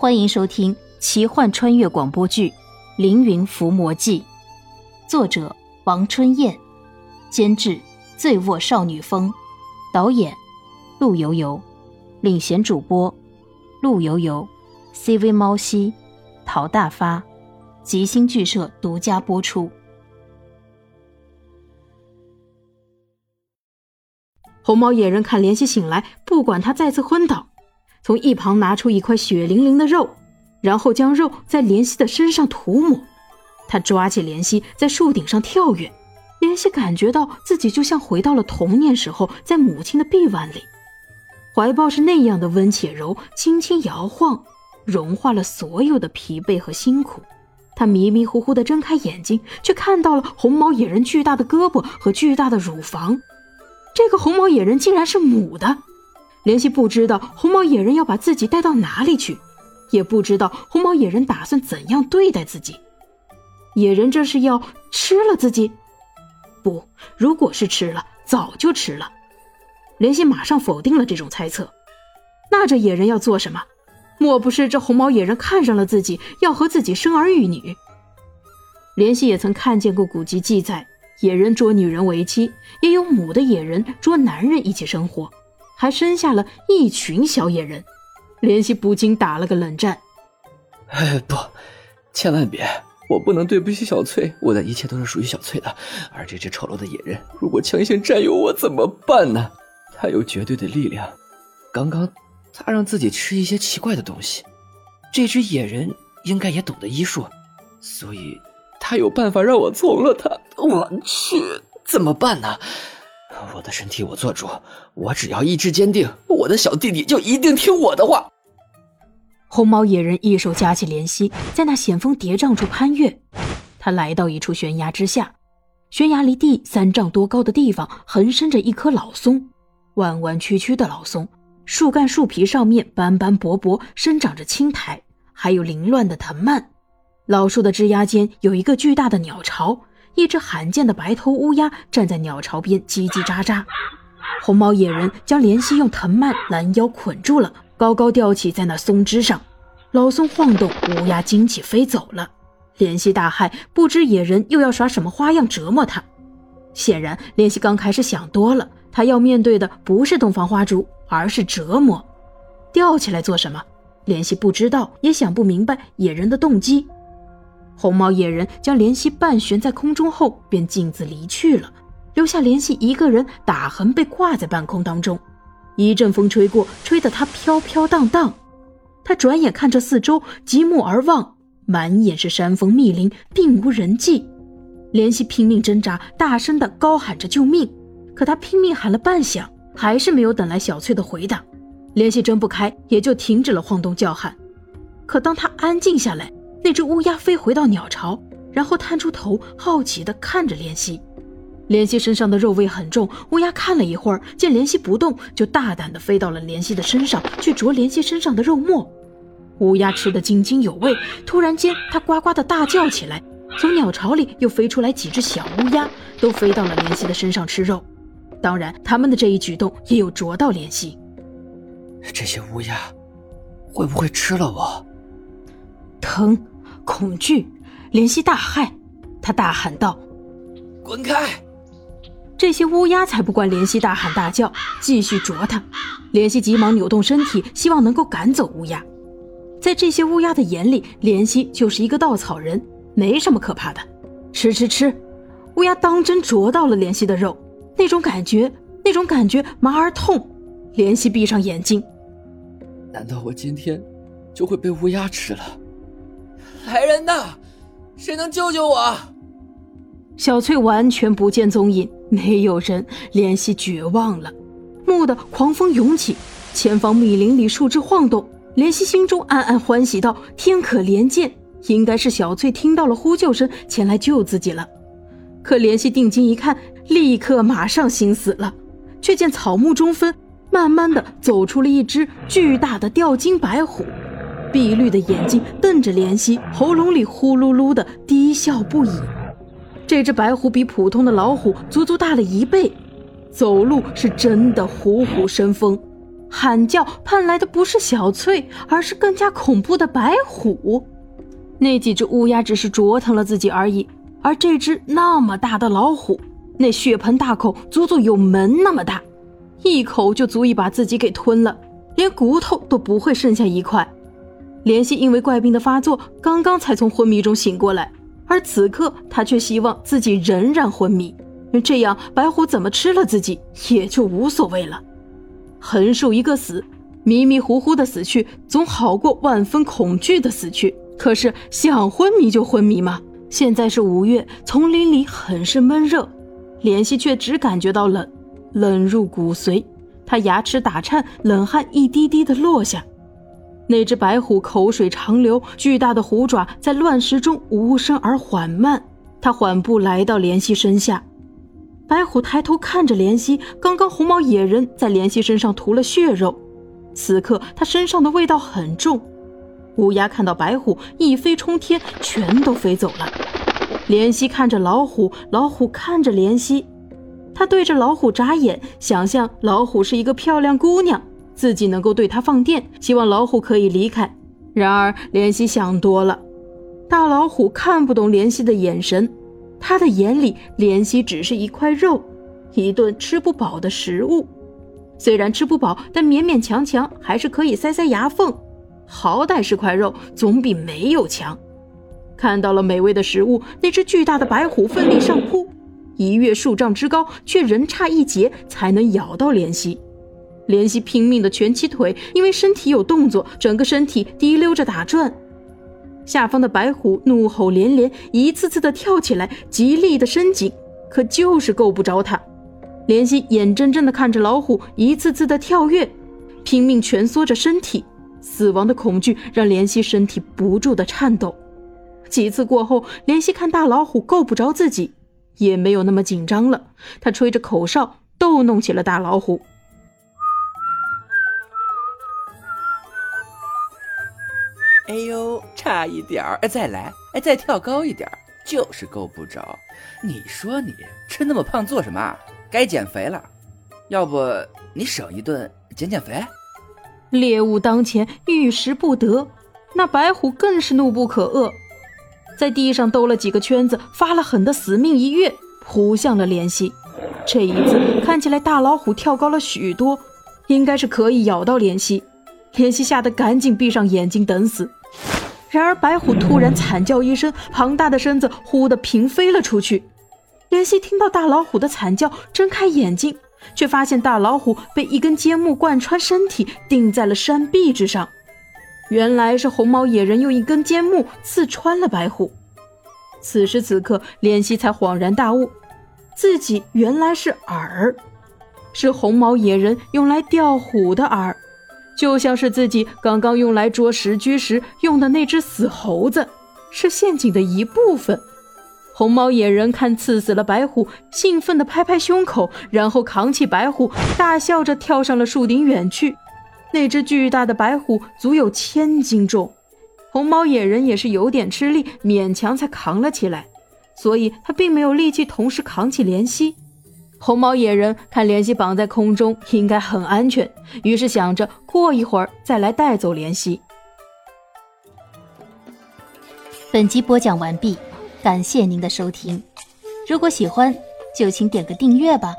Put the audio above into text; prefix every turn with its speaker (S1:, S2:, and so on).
S1: 欢迎收听奇幻穿越广播剧《凌云伏魔记》，作者王春燕，监制醉卧少女风，导演陆游游，领衔主播陆游游，CV 猫西，陶大发，吉星剧社独家播出。
S2: 红毛野人看莲溪醒来，不管他再次昏倒。从一旁拿出一块血淋淋的肉，然后将肉在莲溪的身上涂抹。他抓起莲溪，在树顶上跳跃。莲溪感觉到自己就像回到了童年时候，在母亲的臂弯里，怀抱是那样的温且柔，轻轻摇晃，融化了所有的疲惫和辛苦。他迷迷糊糊地睁开眼睛，却看到了红毛野人巨大的胳膊和巨大的乳房。这个红毛野人竟然是母的。莲希不知道红毛野人要把自己带到哪里去，也不知道红毛野人打算怎样对待自己。野人这是要吃了自己？不，如果是吃了，早就吃了。莲希马上否定了这种猜测。那这野人要做什么？莫不是这红毛野人看上了自己，要和自己生儿育女？莲希也曾看见过古籍记载，野人捉女人为妻，也有母的野人捉男人一起生活。还生下了一群小野人，莲希不禁打了个冷战。
S3: 哎，不，千万别！我不能对不起小翠，我的一切都是属于小翠的。而这只丑陋的野人，如果强行占有我怎么办呢？他有绝对的力量。刚刚他让自己吃一些奇怪的东西，这只野人应该也懂得医术，所以他有办法让我从了他。我去，怎么办呢？我的身体我做主，我只要意志坚定，我的小弟弟就一定听我的话。
S2: 红毛野人一手夹起莲溪，在那险峰叠嶂处攀越。他来到一处悬崖之下，悬崖离地三丈多高的地方横生着一棵老松，弯弯曲曲的老松，树干树皮上面斑斑驳驳生长着青苔，还有凌乱的藤蔓。老树的枝桠间有一个巨大的鸟巢。一只罕见的白头乌鸦站在鸟巢边，叽叽喳喳。红毛野人将莲溪用藤蔓拦腰捆住了，高高吊起在那松枝上。老松晃动，乌鸦惊起飞走了。莲溪大骇，不知野人又要耍什么花样折磨他。显然，莲溪刚开始想多了，他要面对的不是洞房花烛，而是折磨。吊起来做什么？莲溪不知道，也想不明白野人的动机。红毛野人将莲溪半悬在空中后，便径自离去了，留下莲溪一个人打横被挂在半空当中。一阵风吹过，吹得他飘飘荡荡。他转眼看着四周，极目而望，满眼是山峰密林，并无人迹。莲溪拼命挣扎，大声的高喊着救命。可他拼命喊了半响，还是没有等来小翠的回答。莲溪睁不开，也就停止了晃动叫喊。可当他安静下来，那只乌鸦飞回到鸟巢，然后探出头，好奇地看着莲溪。莲溪身上的肉味很重，乌鸦看了一会儿，见莲溪不动，就大胆地飞到了莲溪的身上，去啄莲溪身上的肉末。乌鸦吃得津津有味，突然间，它呱呱地大叫起来。从鸟巢里又飞出来几只小乌鸦，都飞到了莲溪的身上吃肉。当然，他们的这一举动也有啄到莲溪。
S3: 这些乌鸦会不会吃了我？
S2: 疼，恐惧，怜惜大骇，他大喊道：“
S3: 滚开！”
S2: 这些乌鸦才不管怜惜大喊大叫，继续啄他。怜惜急忙扭动身体，希望能够赶走乌鸦。在这些乌鸦的眼里，怜惜就是一个稻草人，没什么可怕的。吃吃吃！乌鸦当真啄到了怜惜的肉，那种感觉，那种感觉麻而痛。怜惜闭上眼睛，
S3: 难道我今天就会被乌鸦吃了？来人呐！谁能救救我？
S2: 小翠完全不见踪影，没有人，怜惜绝望了。蓦地，狂风涌起，前方密林里树枝晃动，怜惜心中暗暗欢喜道：“天可怜见，应该是小翠听到了呼救声，前来救自己了。”可怜惜定睛一看，立刻马上心死了，却见草木中分，慢慢的走出了一只巨大的吊睛白虎。碧绿的眼睛瞪着怜惜，喉咙里呼噜噜的低笑不已。这只白虎比普通的老虎足足大了一倍，走路是真的虎虎生风。喊叫盼来的不是小翠，而是更加恐怖的白虎。那几只乌鸦只是啄疼了自己而已，而这只那么大的老虎，那血盆大口足足有门那么大，一口就足以把自己给吞了，连骨头都不会剩下一块。莲希因为怪病的发作，刚刚才从昏迷中醒过来，而此刻他却希望自己仍然昏迷，这样白虎怎么吃了自己也就无所谓了。横竖一个死，迷迷糊糊的死去总好过万分恐惧的死去。可是想昏迷就昏迷吗？现在是五月，丛林里很是闷热，莲希却只感觉到冷，冷入骨髓。他牙齿打颤，冷汗一滴滴的落下。那只白虎口水长流，巨大的虎爪在乱石中无声而缓慢。它缓步来到莲溪身下，白虎抬头看着莲溪。刚刚红毛野人在莲溪身上涂了血肉，此刻他身上的味道很重。乌鸦看到白虎，一飞冲天，全都飞走了。怜惜看着老虎，老虎看着怜惜，他对着老虎眨眼，想象老虎是一个漂亮姑娘。自己能够对他放电，希望老虎可以离开。然而莲溪想多了，大老虎看不懂莲溪的眼神，他的眼里莲溪只是一块肉，一顿吃不饱的食物。虽然吃不饱，但勉勉强强还是可以塞塞牙缝，好歹是块肉，总比没有强。看到了美味的食物，那只巨大的白虎奋力上扑，一跃数丈之高，却仍差一截才能咬到莲溪。莲溪拼命的蜷起腿，因为身体有动作，整个身体滴溜着打转。下方的白虎怒吼连连，一次次的跳起来，极力的伸紧，可就是够不着它。莲溪眼睁睁的看着老虎一次次的跳跃，拼命蜷缩着身体，死亡的恐惧让莲溪身体不住的颤抖。几次过后，莲溪看大老虎够不着自己，也没有那么紧张了。他吹着口哨，逗弄起了大老虎。
S4: 差一点儿！哎，再来！哎，再跳高一点儿，就是够不着。你说你吃那么胖做什么？该减肥了。要不你省一顿减减肥？
S2: 猎物当前，遇食不得。那白虎更是怒不可遏，在地上兜了几个圈子，发了狠的死命一跃，扑向了莲溪。这一次看起来大老虎跳高了许多，应该是可以咬到莲溪。莲溪吓得赶紧闭上眼睛等死。然而，白虎突然惨叫一声，庞大的身子忽地平飞了出去。莲溪听到大老虎的惨叫，睁开眼睛，却发现大老虎被一根尖木贯穿身体，钉在了山壁之上。原来是红毛野人用一根尖木刺穿了白虎。此时此刻，莲溪才恍然大悟，自己原来是饵，是红毛野人用来钓虎的饵。就像是自己刚刚用来捉石居时用的那只死猴子，是陷阱的一部分。红毛野人看刺死了白虎，兴奋地拍拍胸口，然后扛起白虎，大笑着跳上了树顶远去。那只巨大的白虎足有千斤重，红毛野人也是有点吃力，勉强才扛了起来，所以他并没有力气同时扛起莲溪。红毛野人看联系绑在空中应该很安全，于是想着过一会儿再来带走联系。
S1: 本集播讲完毕，感谢您的收听。如果喜欢，就请点个订阅吧。